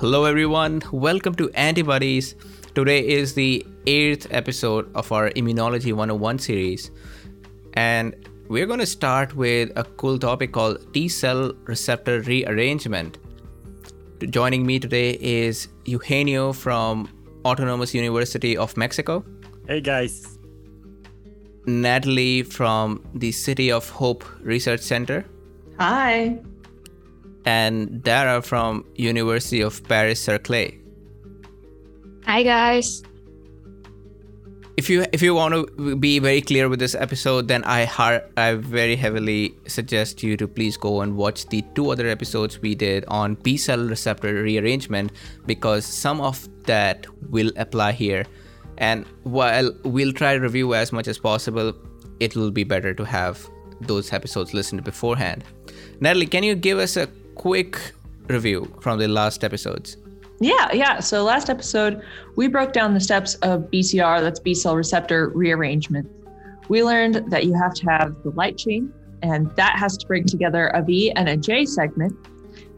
Hello, everyone. Welcome to Antibodies. Today is the eighth episode of our Immunology 101 series. And we're going to start with a cool topic called T cell receptor rearrangement. Joining me today is Eugenio from Autonomous University of Mexico. Hey, guys. Natalie from the City of Hope Research Center. Hi and Dara from University of Paris Saclay. Hi guys. If you if you want to be very clear with this episode, then I har- I very heavily suggest you to please go and watch the two other episodes we did on B cell receptor rearrangement because some of that will apply here. And while we'll try to review as much as possible, it will be better to have those episodes listened beforehand. Natalie, can you give us a quick review from the last episodes. Yeah, yeah. So last episode, we broke down the steps of BCR, that's B cell receptor rearrangement. We learned that you have to have the light chain, and that has to bring together a V and a J segment.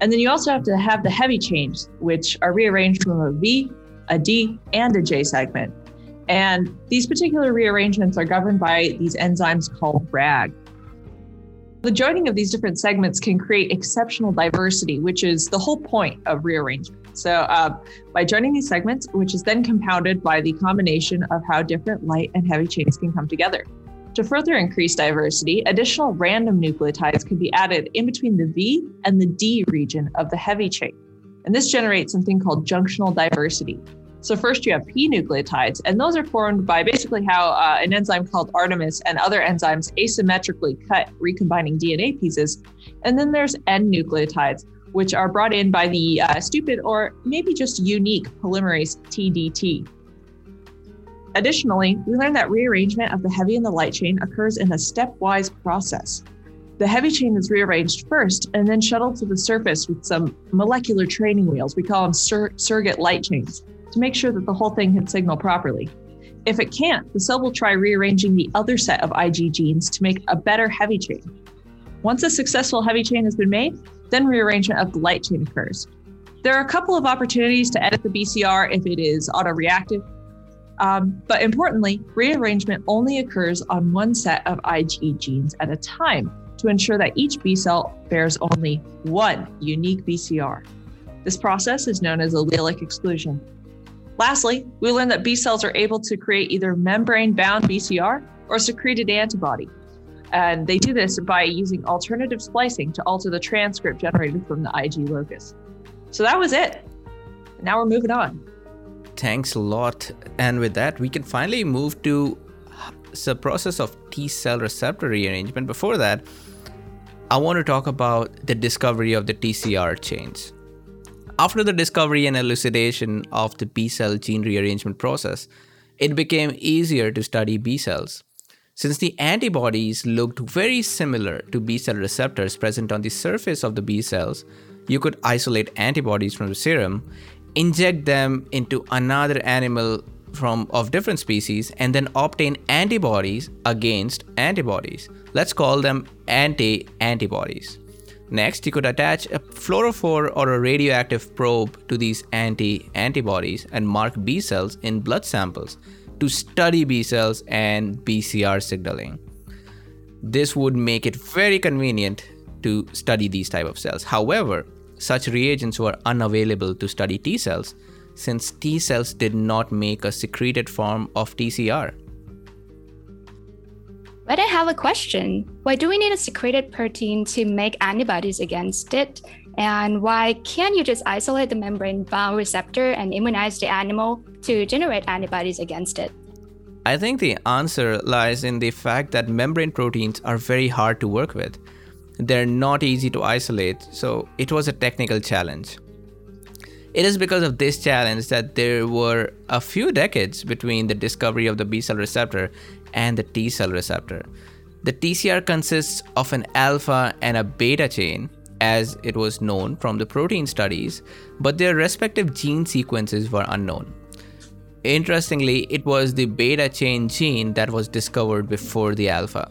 And then you also have to have the heavy chains, which are rearranged from a V, a D, and a J segment. And these particular rearrangements are governed by these enzymes called RAG. The joining of these different segments can create exceptional diversity, which is the whole point of rearrangement. So, uh, by joining these segments, which is then compounded by the combination of how different light and heavy chains can come together. To further increase diversity, additional random nucleotides can be added in between the V and the D region of the heavy chain. And this generates something called junctional diversity. So first you have P nucleotides, and those are formed by basically how uh, an enzyme called Artemis and other enzymes asymmetrically cut recombining DNA pieces. And then there's N nucleotides, which are brought in by the uh, stupid or maybe just unique polymerase TDT. Additionally, we learned that rearrangement of the heavy and the light chain occurs in a stepwise process. The heavy chain is rearranged first and then shuttled to the surface with some molecular training wheels. We call them sur- surrogate light chains to make sure that the whole thing can signal properly. If it can't, the cell will try rearranging the other set of Ig genes to make a better heavy chain. Once a successful heavy chain has been made, then rearrangement of the light chain occurs. There are a couple of opportunities to edit the BCR if it is autoreactive, um, but importantly, rearrangement only occurs on one set of Ig genes at a time to ensure that each B cell bears only one unique BCR. This process is known as allelic exclusion. Lastly, we learned that B cells are able to create either membrane bound BCR or secreted antibody. And they do this by using alternative splicing to alter the transcript generated from the Ig locus. So that was it. Now we're moving on. Thanks a lot. And with that, we can finally move to the process of T cell receptor rearrangement. Before that, I want to talk about the discovery of the TCR chains. After the discovery and elucidation of the B cell gene rearrangement process, it became easier to study B cells. Since the antibodies looked very similar to B cell receptors present on the surface of the B cells, you could isolate antibodies from the serum, inject them into another animal from of different species and then obtain antibodies against antibodies. Let's call them anti-antibodies. Next, you could attach a fluorophore or a radioactive probe to these anti antibodies and mark B cells in blood samples to study B cells and BCR signaling. This would make it very convenient to study these type of cells. However, such reagents were unavailable to study T cells since T cells did not make a secreted form of TCR. But I have a question. Why do we need a secreted protein to make antibodies against it? And why can't you just isolate the membrane bound receptor and immunize the animal to generate antibodies against it? I think the answer lies in the fact that membrane proteins are very hard to work with. They're not easy to isolate, so it was a technical challenge. It is because of this challenge that there were a few decades between the discovery of the B cell receptor and the T cell receptor. The TCR consists of an alpha and a beta chain, as it was known from the protein studies, but their respective gene sequences were unknown. Interestingly, it was the beta chain gene that was discovered before the alpha.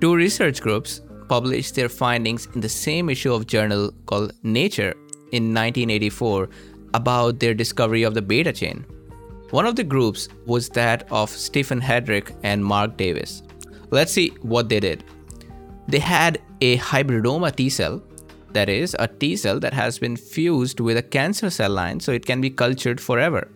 Two research groups published their findings in the same issue of journal called Nature in 1984 about their discovery of the beta chain. One of the groups was that of Stephen Hedrick and Mark Davis. Let's see what they did. They had a hybridoma T cell, that is, a T cell that has been fused with a cancer cell line so it can be cultured forever.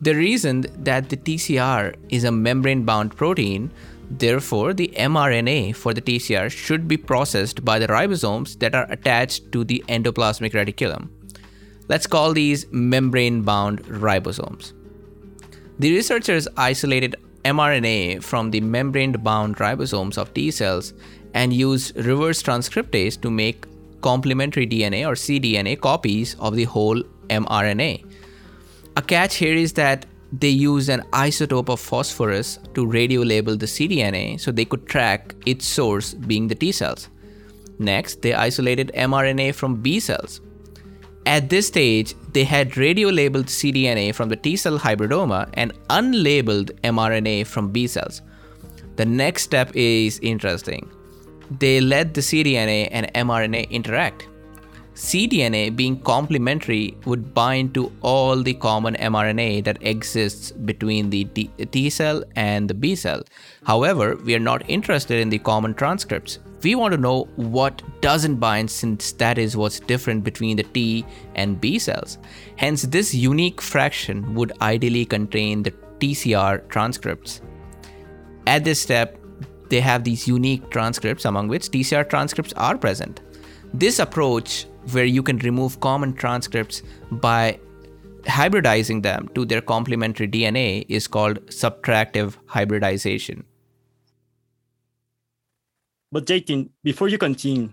They reasoned that the TCR is a membrane bound protein, therefore, the mRNA for the TCR should be processed by the ribosomes that are attached to the endoplasmic reticulum. Let's call these membrane bound ribosomes. The researchers isolated mRNA from the membrane bound ribosomes of T cells and used reverse transcriptase to make complementary DNA or cDNA copies of the whole mRNA. A catch here is that they used an isotope of phosphorus to radio label the cDNA so they could track its source being the T cells. Next, they isolated mRNA from B cells. At this stage, they had radio labeled cDNA from the T cell hybridoma and unlabeled mRNA from B cells. The next step is interesting. They let the cDNA and mRNA interact cDNA, being complementary, would bind to all the common mRNA that exists between the T cell and the B cell. However, we are not interested in the common transcripts. We want to know what doesn't bind since that is what's different between the T and B cells. Hence, this unique fraction would ideally contain the TCR transcripts. At this step, they have these unique transcripts among which TCR transcripts are present. This approach where you can remove common transcripts by hybridizing them to their complementary DNA is called subtractive hybridization. But Jatin, before you continue,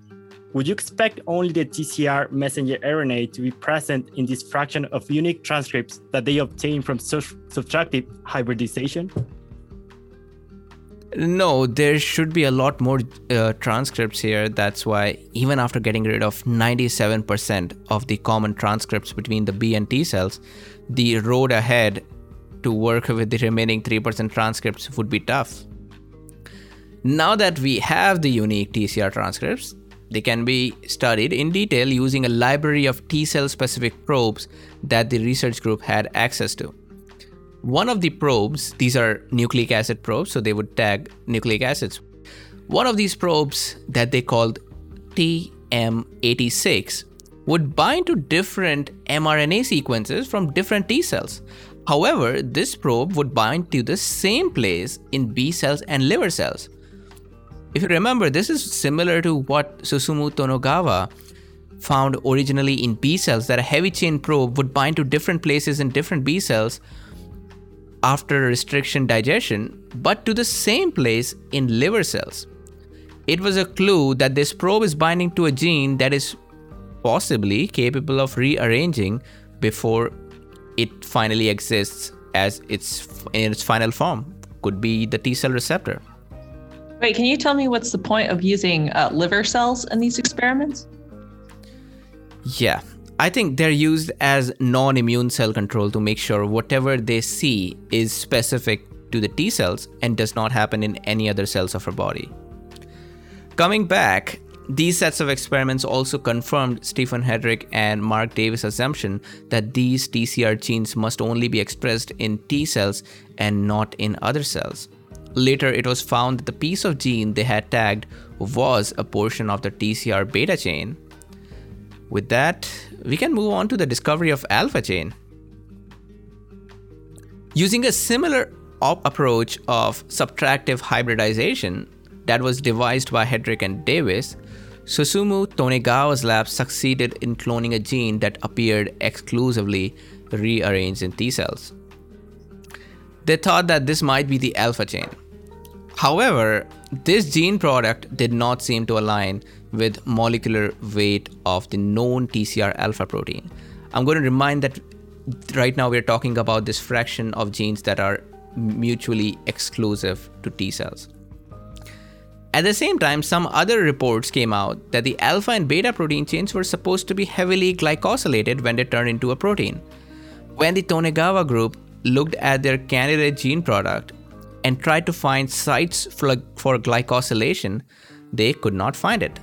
would you expect only the TCR messenger RNA to be present in this fraction of unique transcripts that they obtain from subtractive hybridization? No, there should be a lot more uh, transcripts here. That's why, even after getting rid of 97% of the common transcripts between the B and T cells, the road ahead to work with the remaining 3% transcripts would be tough. Now that we have the unique TCR transcripts, they can be studied in detail using a library of T cell specific probes that the research group had access to one of the probes, these are nucleic acid probes, so they would tag nucleic acids. One of these probes that they called TM86 would bind to different mRNA sequences from different T cells. However, this probe would bind to the same place in B cells and liver cells. If you remember, this is similar to what Susumu Tonegawa found originally in B cells that a heavy chain probe would bind to different places in different B cells after restriction digestion, but to the same place in liver cells. It was a clue that this probe is binding to a gene that is possibly capable of rearranging before it finally exists as its in its final form. Could be the T cell receptor. Wait, can you tell me what's the point of using uh, liver cells in these experiments? Yeah, I think they're used as non immune cell control to make sure whatever they see is specific to the T cells and does not happen in any other cells of our body. Coming back, these sets of experiments also confirmed Stephen Hedrick and Mark Davis' assumption that these TCR genes must only be expressed in T cells and not in other cells. Later, it was found that the piece of gene they had tagged was a portion of the TCR beta chain. With that, we can move on to the discovery of alpha chain. Using a similar op- approach of subtractive hybridization that was devised by Hedrick and Davis, Susumu Tonegawa's lab succeeded in cloning a gene that appeared exclusively rearranged in T cells. They thought that this might be the alpha chain. However, this gene product did not seem to align with molecular weight of the known TCR alpha protein. I'm going to remind that right now we're talking about this fraction of genes that are mutually exclusive to T cells. At the same time, some other reports came out that the alpha and beta protein chains were supposed to be heavily glycosylated when they turn into a protein. When the Tonegawa group looked at their candidate gene product and tried to find sites for glycosylation, they could not find it.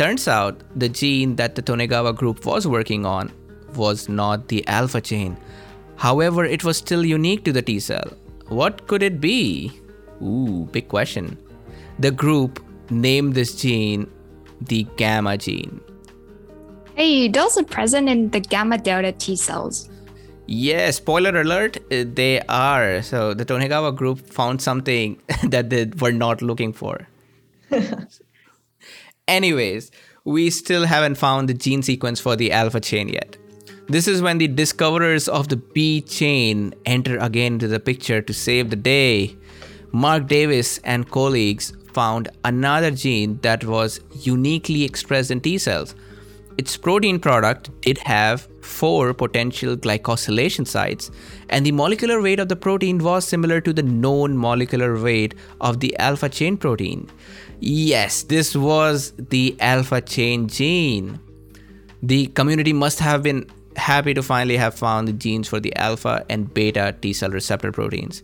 Turns out the gene that the Tonegawa group was working on was not the alpha chain. However, it was still unique to the T cell. What could it be? Ooh, big question. The group named this gene the gamma gene. Hey, those are present in the gamma delta T cells. Yeah, spoiler alert, uh, they are. So the Tonegawa group found something that they were not looking for. Anyways, we still haven't found the gene sequence for the alpha chain yet. This is when the discoverers of the B chain enter again into the picture to save the day. Mark Davis and colleagues found another gene that was uniquely expressed in T cells. Its protein product did have four potential glycosylation sites, and the molecular weight of the protein was similar to the known molecular weight of the alpha chain protein. Yes, this was the alpha chain gene. The community must have been happy to finally have found the genes for the alpha and beta T cell receptor proteins.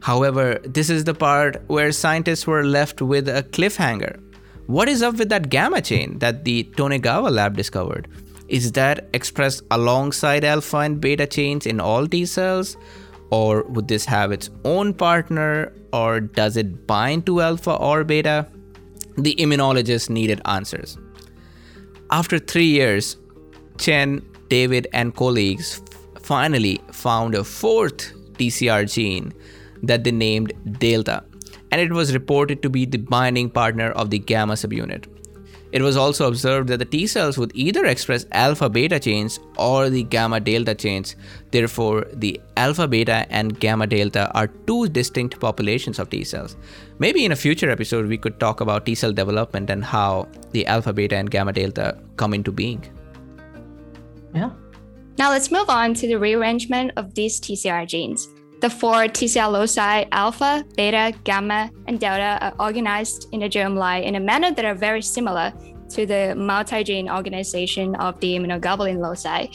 However, this is the part where scientists were left with a cliffhanger. What is up with that gamma chain that the Tonegawa lab discovered? Is that expressed alongside alpha and beta chains in all T cells? Or would this have its own partner? Or does it bind to alpha or beta? The immunologist needed answers. After three years, Chen, Davis, and colleagues finally found a fourth TCR gene that they named Delta, and it was reported to be the binding partner of the gamma subunit. It was also observed that the T cells would either express alpha beta chains or the gamma delta chains. Therefore, the alpha beta and gamma delta are two distinct populations of T cells. Maybe in a future episode, we could talk about T cell development and how the alpha beta and gamma delta come into being. Yeah. Now let's move on to the rearrangement of these TCR genes. The four TCR loci, alpha, beta, gamma, and delta, are organized in the germline in a manner that are very similar to the multi-gene organization of the immunoglobulin loci.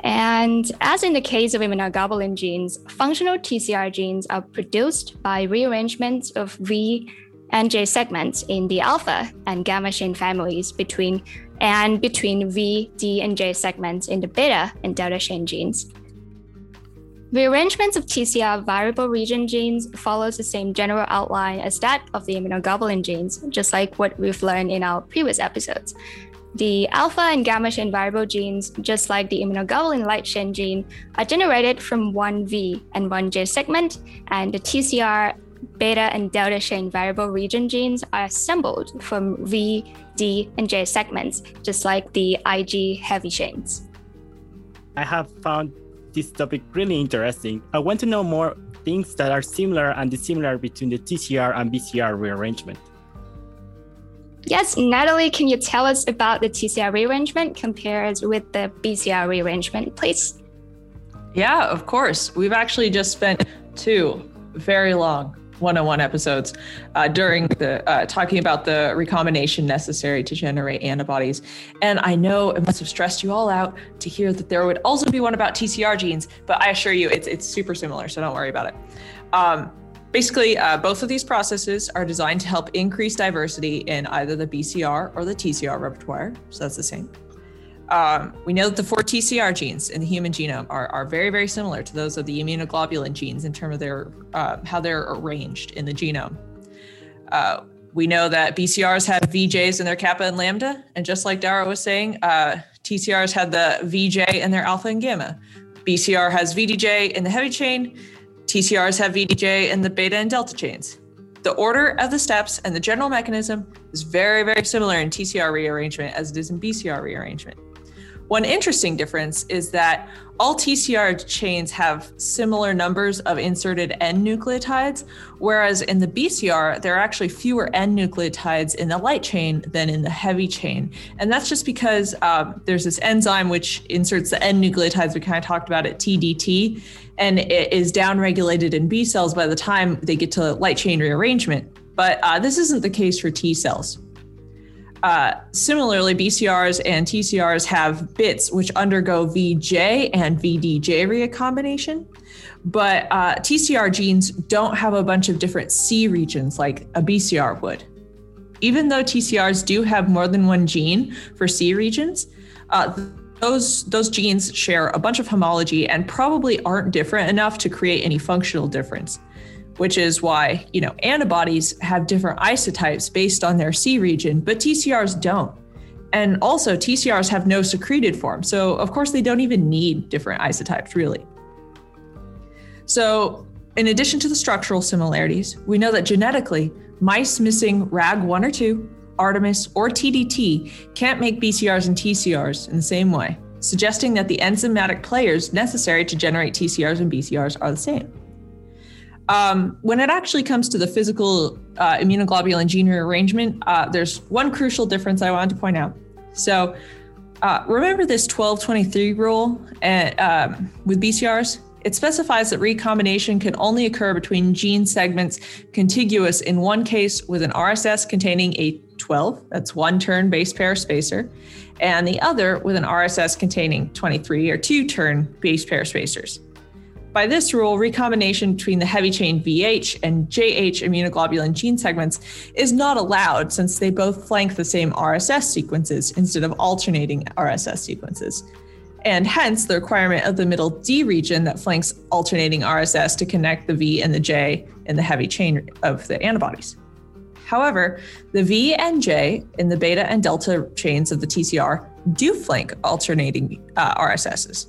And as in the case of immunoglobulin genes, functional TCR genes are produced by rearrangements of V and J segments in the alpha and gamma chain families between and between V, D, and J segments in the beta and delta chain genes. Rearrangements of TCR variable region genes follows the same general outline as that of the immunoglobulin genes, just like what we've learned in our previous episodes. The alpha and gamma chain variable genes, just like the immunoglobulin light chain gene, are generated from one V and one J segment, and the TCR beta and delta chain variable region genes are assembled from V, D, and J segments, just like the IG heavy chains. I have found this topic really interesting. I want to know more things that are similar and dissimilar between the TCR and BCR rearrangement. Yes, Natalie, can you tell us about the TCR rearrangement compared with the BCR rearrangement, please? Yeah, of course. We've actually just spent two very long one-on-one episodes uh, during the uh, talking about the recombination necessary to generate antibodies. And i know it must have stressed you all out to hear that there would also be one about tcr genes but i assure you it's, it's super similar so don't worry about it. Um, basically uh, both of these processes are designed to help increase diversity in either the bcr or the tcr repertoire so that's the same um, we know that the four TCR genes in the human genome are, are very, very similar to those of the immunoglobulin genes in terms of their uh, how they're arranged in the genome. Uh, we know that BCRs have VJs in their kappa and lambda, and just like Dara was saying, uh, TCRs had the VJ in their alpha and gamma. BCR has VDJ in the heavy chain. TCRs have VDJ in the beta and delta chains. The order of the steps and the general mechanism is very, very similar in TCR rearrangement as it is in BCR rearrangement. One interesting difference is that all TCR chains have similar numbers of inserted N nucleotides, whereas in the BCR, there are actually fewer N nucleotides in the light chain than in the heavy chain. And that's just because um, there's this enzyme which inserts the N nucleotides we kind of talked about at TDT, and it is downregulated in B cells by the time they get to light chain rearrangement. But uh, this isn't the case for T cells. Uh, similarly, BCRs and TCRs have bits which undergo VJ and VDJ recombination, but uh, TCR genes don't have a bunch of different C regions like a BCR would. Even though TCRs do have more than one gene for C regions, uh, those those genes share a bunch of homology and probably aren't different enough to create any functional difference which is why you know antibodies have different isotypes based on their c region but tcrs don't and also tcrs have no secreted form so of course they don't even need different isotypes really so in addition to the structural similarities we know that genetically mice missing rag1 or 2 Artemis, or TDT can't make BCRs and TCRs in the same way, suggesting that the enzymatic players necessary to generate TCRs and BCRs are the same. Um, when it actually comes to the physical uh, immunoglobulin gene rearrangement, uh, there's one crucial difference I wanted to point out. So, uh, remember this 1223 rule uh, um, with BCRs? It specifies that recombination can only occur between gene segments contiguous in one case with an RSS containing a 12, that's one turn base pair spacer, and the other with an RSS containing 23 or two turn base pair spacers. By this rule, recombination between the heavy chain VH and JH immunoglobulin gene segments is not allowed since they both flank the same RSS sequences instead of alternating RSS sequences. And hence the requirement of the middle D region that flanks alternating RSS to connect the V and the J in the heavy chain of the antibodies. However, the V and J in the beta and delta chains of the TCR do flank alternating uh, RSSs.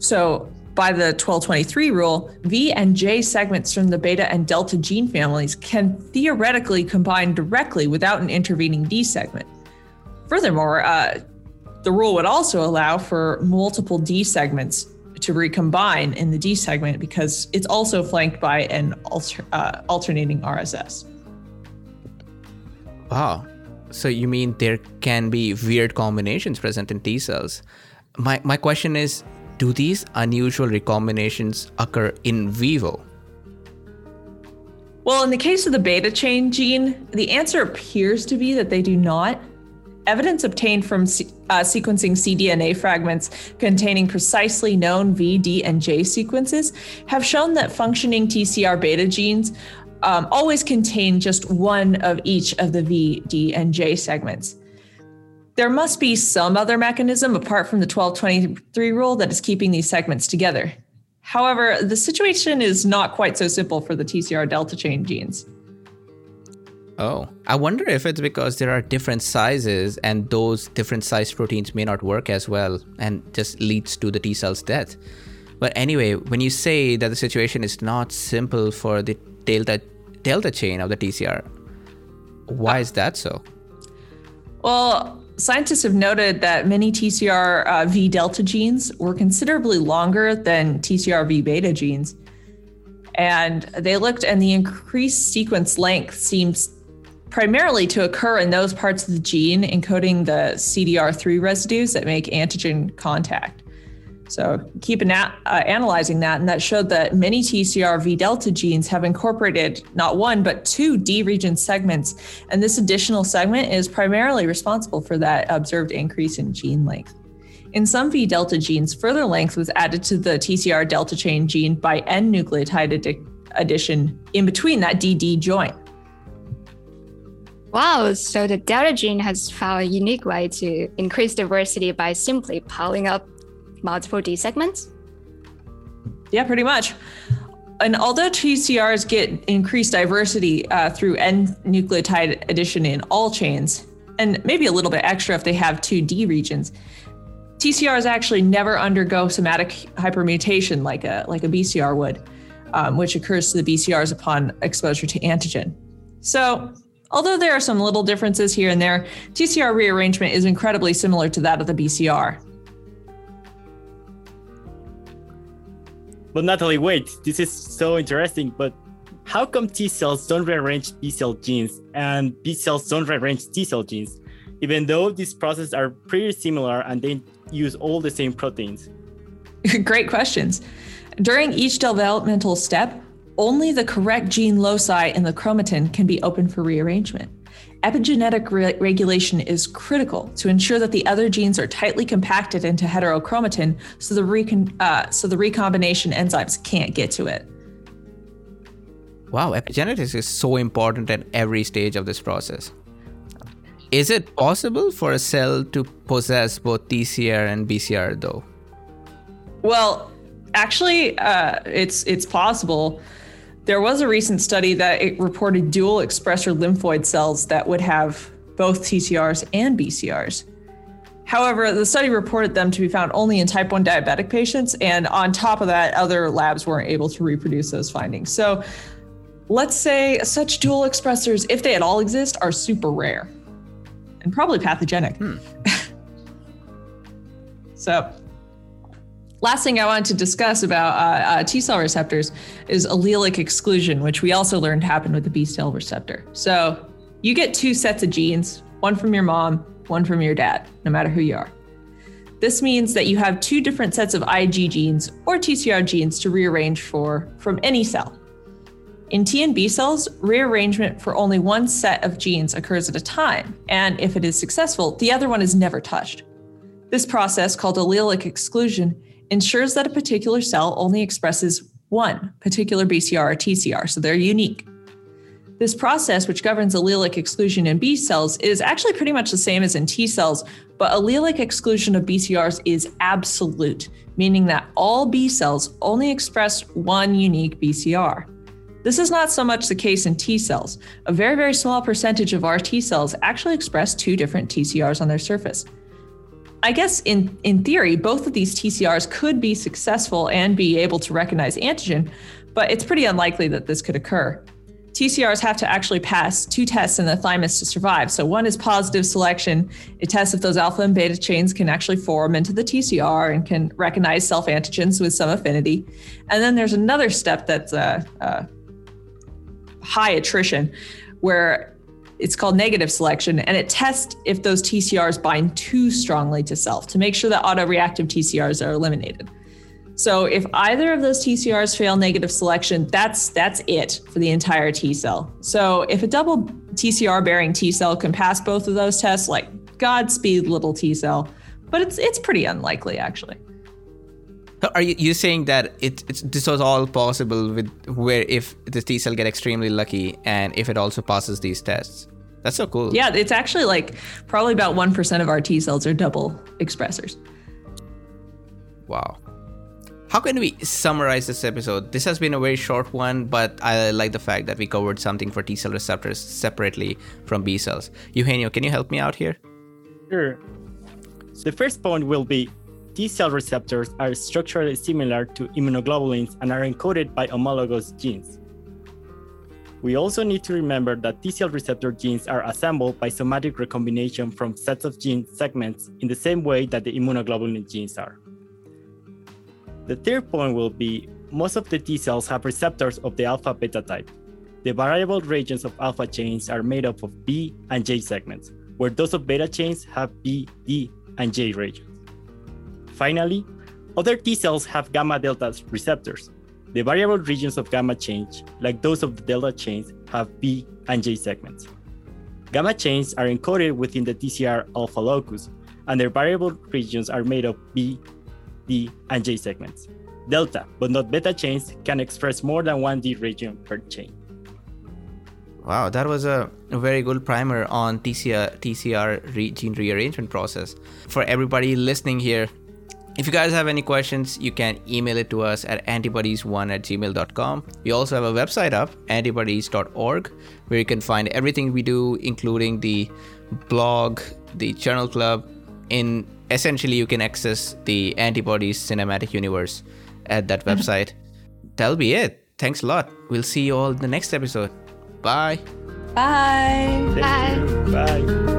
So, by the 1223 rule, V and J segments from the beta and delta gene families can theoretically combine directly without an intervening D segment. Furthermore, uh, the rule would also allow for multiple D segments to recombine in the D segment because it's also flanked by an alter, uh, alternating RSS. Wow. So you mean there can be weird combinations present in T cells? My my question is, do these unusual recombinations occur in vivo? Well, in the case of the beta chain gene, the answer appears to be that they do not. Evidence obtained from uh, sequencing cDNA fragments containing precisely known V, D, and J sequences have shown that functioning TCR beta genes um, always contain just one of each of the V, D, and J segments. There must be some other mechanism apart from the 1223 rule that is keeping these segments together. However, the situation is not quite so simple for the TCR delta chain genes. Oh, I wonder if it's because there are different sizes and those different size proteins may not work as well and just leads to the T cell's death. But anyway, when you say that the situation is not simple for the delta delta chain of the TCR. Why is that so? Well, scientists have noted that many TCR uh, V delta genes were considerably longer than TCR V beta genes. And they looked, and the increased sequence length seems primarily to occur in those parts of the gene encoding the CDR3 residues that make antigen contact. So keep an uh, analyzing that, and that showed that many TCR V delta genes have incorporated not one but two D region segments, and this additional segment is primarily responsible for that observed increase in gene length. In some V delta genes, further length was added to the TCR delta chain gene by N nucleotide addition in between that DD joint. Wow, so the delta gene has found a unique way to increase diversity by simply piling up multiple D segments? Yeah, pretty much. And although TCRs get increased diversity uh, through N nucleotide addition in all chains, and maybe a little bit extra if they have two D regions, TCRs actually never undergo somatic hypermutation like a like a BCR would, um, which occurs to the BCRs upon exposure to antigen. So, although there are some little differences here and there, TCR rearrangement is incredibly similar to that of the BCR. But Natalie, wait, this is so interesting. But how come T cells don't rearrange B cell genes and B cells don't rearrange T cell genes, even though these processes are pretty similar and they use all the same proteins? Great questions. During each developmental step, only the correct gene loci in the chromatin can be open for rearrangement. Epigenetic re- regulation is critical to ensure that the other genes are tightly compacted into heterochromatin so the, recon- uh, so the recombination enzymes can't get to it. Wow, epigenetics is so important at every stage of this process. Is it possible for a cell to possess both TCR and BCR though? Well, actually, uh, it's it's possible. There was a recent study that it reported dual expressor lymphoid cells that would have both TCRs and BCRs. However, the study reported them to be found only in type 1 diabetic patients, and on top of that, other labs weren't able to reproduce those findings. So let's say such dual expressors, if they at all exist, are super rare and probably pathogenic. Hmm. so Last thing I wanted to discuss about uh, uh, T cell receptors is allelic exclusion, which we also learned happened with the B cell receptor. So you get two sets of genes, one from your mom, one from your dad, no matter who you are. This means that you have two different sets of Ig genes or TCR genes to rearrange for from any cell. In T and B cells, rearrangement for only one set of genes occurs at a time, and if it is successful, the other one is never touched. This process, called allelic exclusion, ensures that a particular cell only expresses one particular BCR or TCR, so they're unique. This process, which governs allelic exclusion in B cells, is actually pretty much the same as in T cells, but allelic exclusion of BCRs is absolute, meaning that all B cells only express one unique BCR. This is not so much the case in T cells. A very, very small percentage of our T cells actually express two different TCRs on their surface. I guess in, in theory, both of these TCRs could be successful and be able to recognize antigen, but it's pretty unlikely that this could occur. TCRs have to actually pass two tests in the thymus to survive. So, one is positive selection. It tests if those alpha and beta chains can actually form into the TCR and can recognize self antigens with some affinity. And then there's another step that's a, a high attrition, where it's called negative selection, and it tests if those TCRs bind too strongly to self to make sure that autoreactive TCRs are eliminated. So if either of those TCRs fail negative selection, that's that's it for the entire T cell. So if a double TCR bearing T cell can pass both of those tests, like Godspeed, little T cell, but it's it's pretty unlikely actually. Are you you saying that it, it's this was all possible with where if the T cell get extremely lucky and if it also passes these tests? That's so cool. Yeah, it's actually like probably about one percent of our T cells are double expressors. Wow. How can we summarize this episode? This has been a very short one, but I like the fact that we covered something for T cell receptors separately from B cells. Eugenio, can you help me out here? Sure. The first point will be T cell receptors are structurally similar to immunoglobulins and are encoded by homologous genes. We also need to remember that T cell receptor genes are assembled by somatic recombination from sets of gene segments in the same way that the immunoglobulin genes are. The third point will be most of the T cells have receptors of the alpha beta type. The variable regions of alpha chains are made up of V and J segments, where those of beta chains have V, D, and J regions. Finally, other T cells have gamma delta receptors. The variable regions of gamma change, like those of the delta chains, have V and J segments. Gamma chains are encoded within the TCR alpha locus, and their variable regions are made of V, D, and J segments. Delta, but not beta chains, can express more than one D region per chain. Wow, that was a, a very good primer on TCR, TCR re- gene rearrangement process. For everybody listening here, if you guys have any questions, you can email it to us at antibodies1 at gmail.com. We also have a website up, antibodies.org, where you can find everything we do, including the blog, the journal club. In essentially, you can access the antibodies cinematic universe at that mm-hmm. website. That'll be it. Thanks a lot. We'll see you all in the next episode. Bye. Bye. Thank